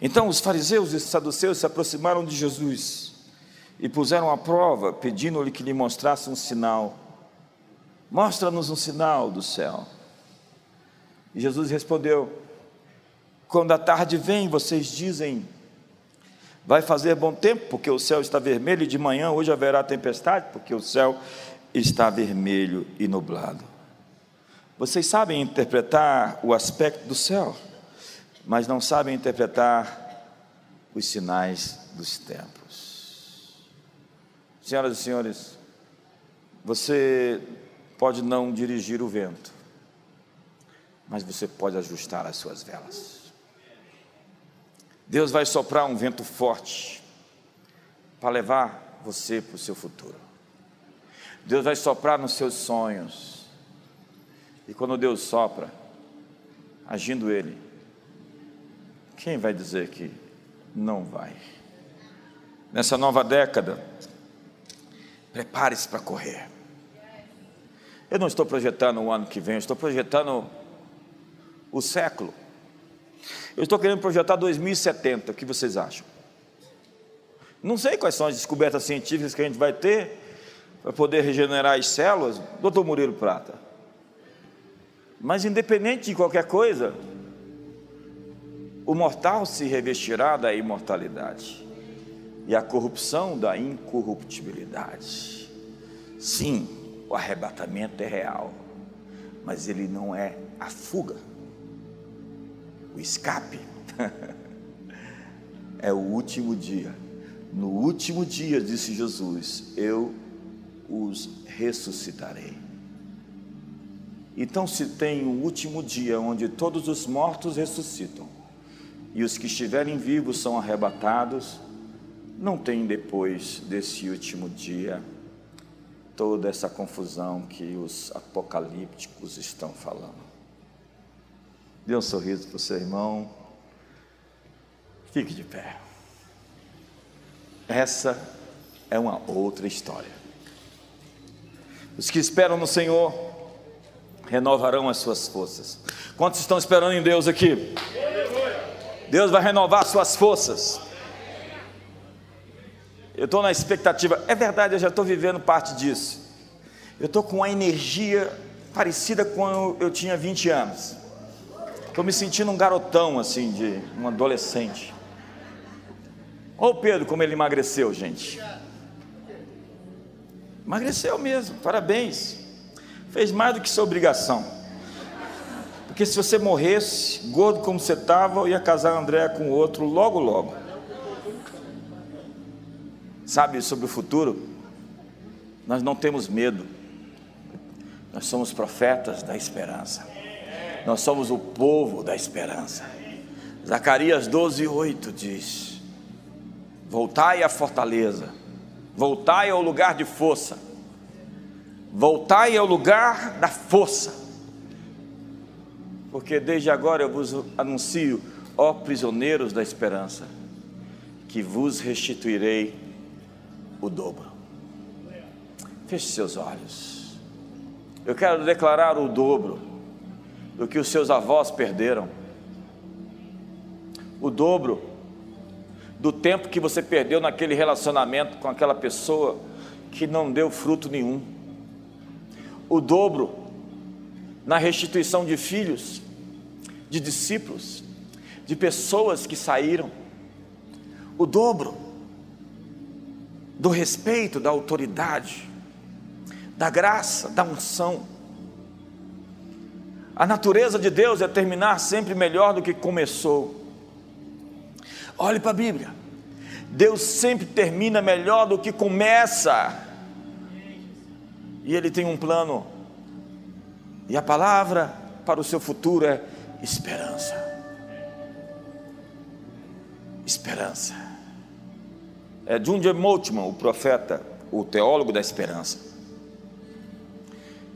Speaker 1: Então os fariseus e os saduceus se aproximaram de Jesus e puseram à prova, pedindo-lhe que lhe mostrasse um sinal. Mostra-nos um sinal do céu. E Jesus respondeu: Quando a tarde vem, vocês dizem, vai fazer bom tempo, porque o céu está vermelho, e de manhã hoje haverá tempestade, porque o céu está vermelho e nublado. Vocês sabem interpretar o aspecto do céu, mas não sabem interpretar os sinais dos tempos. Senhoras e senhores, você pode não dirigir o vento, mas você pode ajustar as suas velas. Deus vai soprar um vento forte para levar você para o seu futuro. Deus vai soprar nos seus sonhos. E quando Deus sopra, agindo Ele, quem vai dizer que não vai? Nessa nova década, Prepare-se para correr. Eu não estou projetando o ano que vem, eu estou projetando o século. Eu estou querendo projetar 2070, o que vocês acham? Não sei quais são as descobertas científicas que a gente vai ter para poder regenerar as células, doutor Murilo Prata. Mas independente de qualquer coisa, o mortal se revestirá da imortalidade e a corrupção da incorruptibilidade. Sim, o arrebatamento é real, mas ele não é a fuga, o escape. é o último dia. No último dia, disse Jesus, eu os ressuscitarei. Então, se tem o um último dia onde todos os mortos ressuscitam e os que estiverem vivos são arrebatados, não tem depois desse último dia toda essa confusão que os apocalípticos estão falando. Dê um sorriso para o seu irmão. Fique de pé. Essa é uma outra história. Os que esperam no Senhor renovarão as suas forças. Quantos estão esperando em Deus aqui? Deus vai renovar suas forças. Eu estou na expectativa. É verdade, eu já estou vivendo parte disso. Eu estou com uma energia parecida com eu tinha 20 anos. Estou me sentindo um garotão, assim, de um adolescente. Olha o Pedro como ele emagreceu, gente. Emagreceu mesmo, parabéns. Fez mais do que sua obrigação. Porque se você morresse, gordo como você estava, ia casar André com outro logo, logo sabe, sobre o futuro, nós não temos medo. Nós somos profetas da esperança. Nós somos o povo da esperança. Zacarias 12, 8 diz: Voltai à fortaleza, voltai ao lugar de força, voltai ao lugar da força, porque desde agora eu vos anuncio, ó prisioneiros da esperança, que vos restituirei o dobro. Feche seus olhos. Eu quero declarar o dobro do que os seus avós perderam. O dobro do tempo que você perdeu naquele relacionamento com aquela pessoa que não deu fruto nenhum. O dobro na restituição de filhos, de discípulos, de pessoas que saíram. O dobro do respeito, da autoridade, da graça, da unção. A natureza de Deus é terminar sempre melhor do que começou. Olhe para a Bíblia. Deus sempre termina melhor do que começa. E Ele tem um plano. E a palavra para o seu futuro é esperança. Esperança. É Junge Moltmann, o profeta, o teólogo da esperança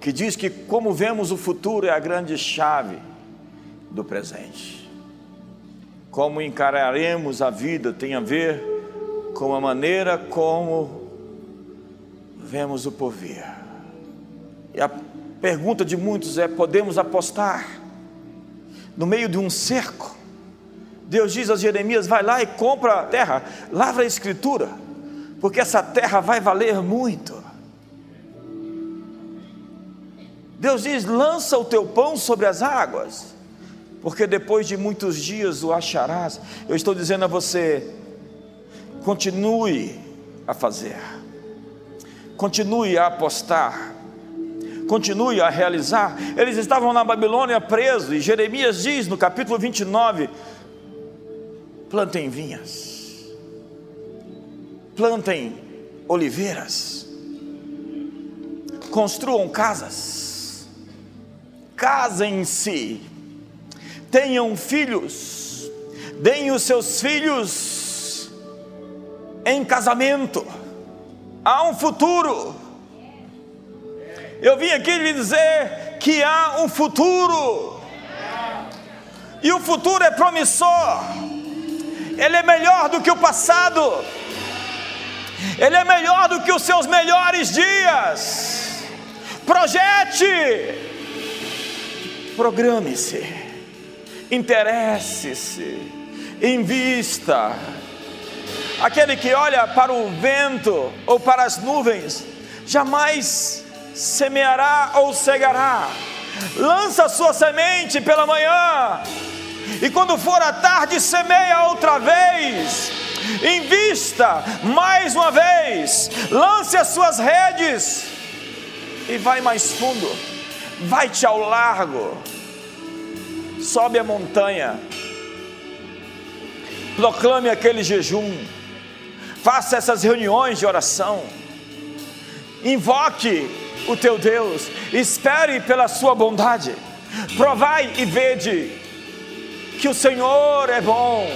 Speaker 1: que diz que como vemos o futuro é a grande chave do presente. Como encararemos a vida tem a ver com a maneira como vemos o porvir. E a pergunta de muitos é: podemos apostar no meio de um cerco? Deus diz a Jeremias: vai lá e compra a terra, lavra a escritura, porque essa terra vai valer muito. Deus diz: lança o teu pão sobre as águas, porque depois de muitos dias o acharás. Eu estou dizendo a você: continue a fazer, continue a apostar, continue a realizar. Eles estavam na Babilônia presos, e Jeremias diz no capítulo 29: plantem vinhas, plantem oliveiras, construam casas, casem-se, tenham filhos, deem os seus filhos em casamento, há um futuro. Eu vim aqui lhe dizer que há um futuro, e o futuro é promissor, ele é melhor do que o passado, ele é melhor do que os seus melhores dias. Projete, Programe-se, interesse-se, invista. Aquele que olha para o vento ou para as nuvens, jamais semeará ou cegará. Lança sua semente pela manhã, e quando for a tarde, semeia outra vez. Invista mais uma vez, lance as suas redes. E vai mais fundo. Vai-te ao largo, sobe a montanha, proclame aquele jejum, faça essas reuniões de oração, invoque o teu Deus, espere pela sua bondade, provai e vede que o Senhor é bom,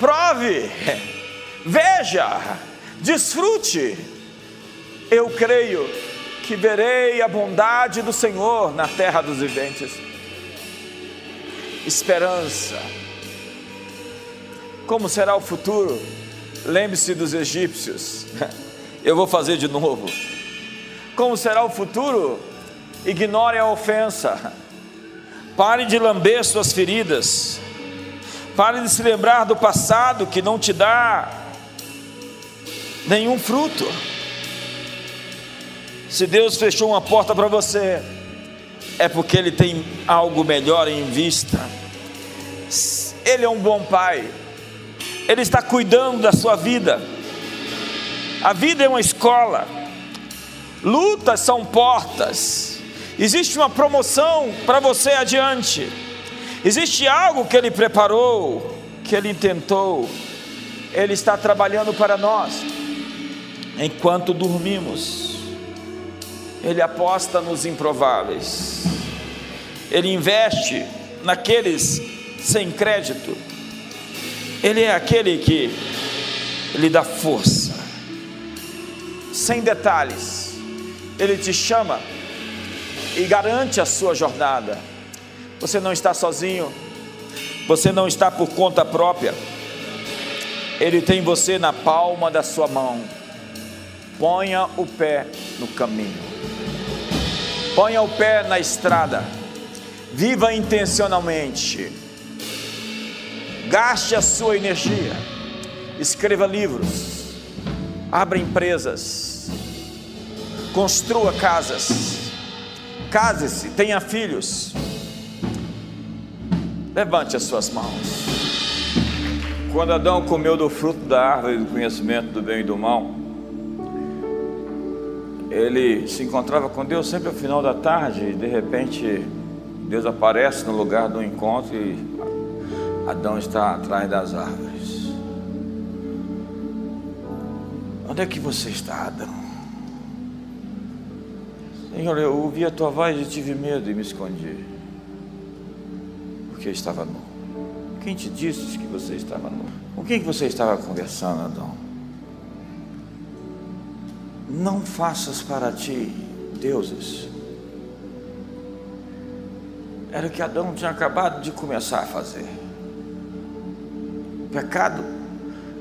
Speaker 1: prove, veja, desfrute, eu creio que verei a bondade do Senhor na terra dos viventes. Esperança. Como será o futuro? Lembre-se dos egípcios. Eu vou fazer de novo. Como será o futuro? Ignore a ofensa. Pare de lamber suas feridas. Pare de se lembrar do passado que não te dá nenhum fruto. Se Deus fechou uma porta para você, é porque Ele tem algo melhor em vista. Ele é um bom Pai, Ele está cuidando da sua vida. A vida é uma escola, lutas são portas, existe uma promoção para você adiante, existe algo que Ele preparou, que Ele intentou, Ele está trabalhando para nós, enquanto dormimos. Ele aposta nos improváveis, ele investe naqueles sem crédito, ele é aquele que lhe dá força, sem detalhes, ele te chama e garante a sua jornada. Você não está sozinho, você não está por conta própria, Ele tem você na palma da sua mão. Ponha o pé no caminho. Ponha o pé na estrada. Viva intencionalmente. Gaste a sua energia. Escreva livros. Abra empresas. Construa casas. Case-se, tenha filhos. Levante as suas mãos. Quando Adão comeu do fruto da árvore do conhecimento do bem e do mal, ele se encontrava com Deus sempre ao final da tarde e de repente Deus aparece no lugar do encontro e Adão está atrás das árvores. Onde é que você está, Adão? Senhor, eu ouvi a tua voz e tive medo e me escondi, porque eu estava nu. Quem te disse que você estava nu? Com quem que você estava conversando, Adão? Não faças para ti deuses. Era o que Adão tinha acabado de começar a fazer. O pecado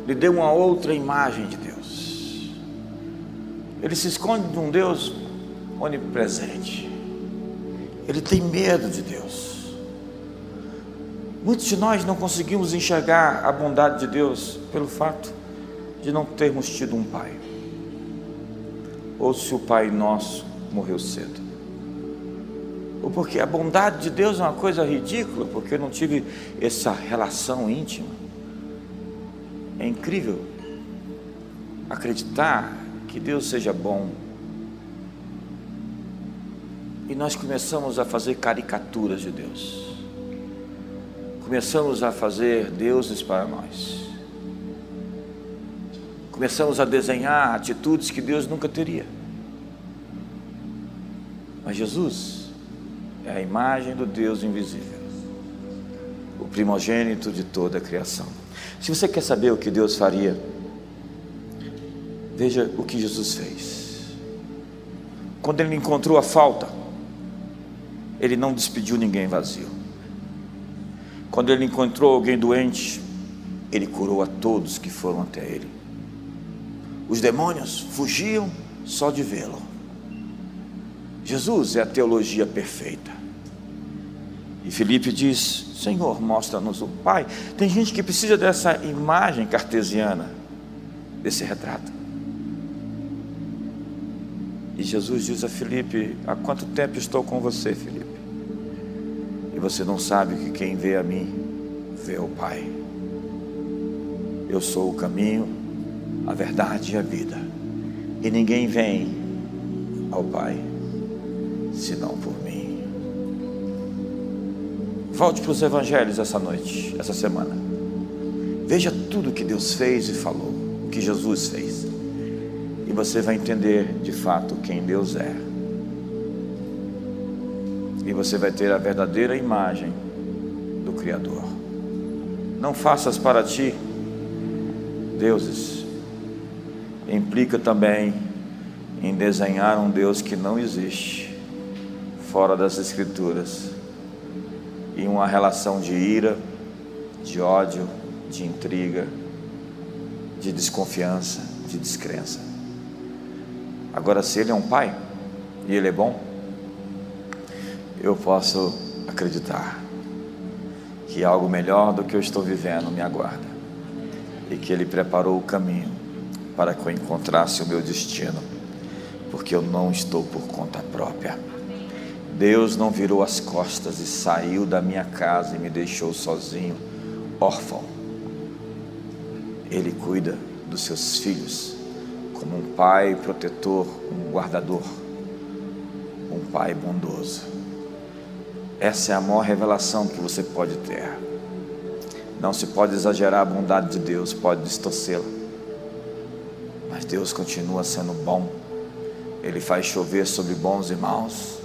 Speaker 1: lhe deu uma outra imagem de Deus. Ele se esconde de um Deus onipresente. Ele tem medo de Deus. Muitos de nós não conseguimos enxergar a bondade de Deus pelo fato de não termos tido um pai. Ou se o pai nosso morreu cedo. Ou porque a bondade de Deus é uma coisa ridícula, porque eu não tive essa relação íntima. É incrível acreditar que Deus seja bom. E nós começamos a fazer caricaturas de Deus começamos a fazer deuses para nós. Começamos a desenhar atitudes que Deus nunca teria. Mas Jesus é a imagem do Deus invisível, o primogênito de toda a criação. Se você quer saber o que Deus faria, veja o que Jesus fez. Quando ele encontrou a falta, ele não despediu ninguém vazio. Quando ele encontrou alguém doente, ele curou a todos que foram até ele. Os demônios fugiam só de vê-lo. Jesus é a teologia perfeita. E Felipe diz: Senhor, mostra-nos o Pai. Tem gente que precisa dessa imagem cartesiana, desse retrato. E Jesus diz a Felipe: Há quanto tempo estou com você, Felipe? Você não sabe que quem vê a mim, vê o Pai. Eu sou o caminho, a verdade e a vida. E ninguém vem ao Pai senão por mim. Volte para os evangelhos essa noite, essa semana. Veja tudo que Deus fez e falou, o que Jesus fez. E você vai entender de fato quem Deus é e você vai ter a verdadeira imagem do Criador. Não faças para ti deuses. Implica também em desenhar um Deus que não existe, fora das Escrituras, e uma relação de ira, de ódio, de intriga, de desconfiança, de descrença. Agora, se Ele é um Pai e Ele é bom, eu posso acreditar que algo melhor do que eu estou vivendo me aguarda e que Ele preparou o caminho para que eu encontrasse o meu destino, porque eu não estou por conta própria. Deus não virou as costas e saiu da minha casa e me deixou sozinho, órfão. Ele cuida dos seus filhos como um pai protetor, um guardador, um pai bondoso. Essa é a maior revelação que você pode ter. Não se pode exagerar a bondade de Deus, pode distorcê-la. Mas Deus continua sendo bom. Ele faz chover sobre bons e maus.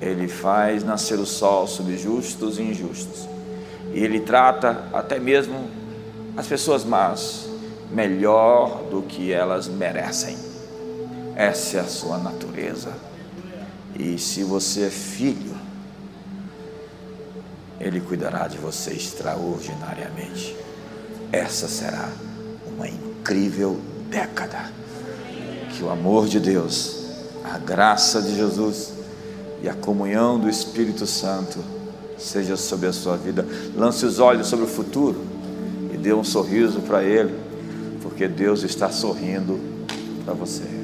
Speaker 1: Ele faz nascer o sol sobre justos e injustos. E Ele trata até mesmo as pessoas más melhor do que elas merecem. Essa é a sua natureza. E se você é filho, ele cuidará de você extraordinariamente. Essa será uma incrível década. Que o amor de Deus a graça de Jesus e a comunhão do Espírito Santo seja sobre a sua vida. Lance os olhos sobre o futuro e dê um sorriso para Ele, porque Deus está sorrindo para você.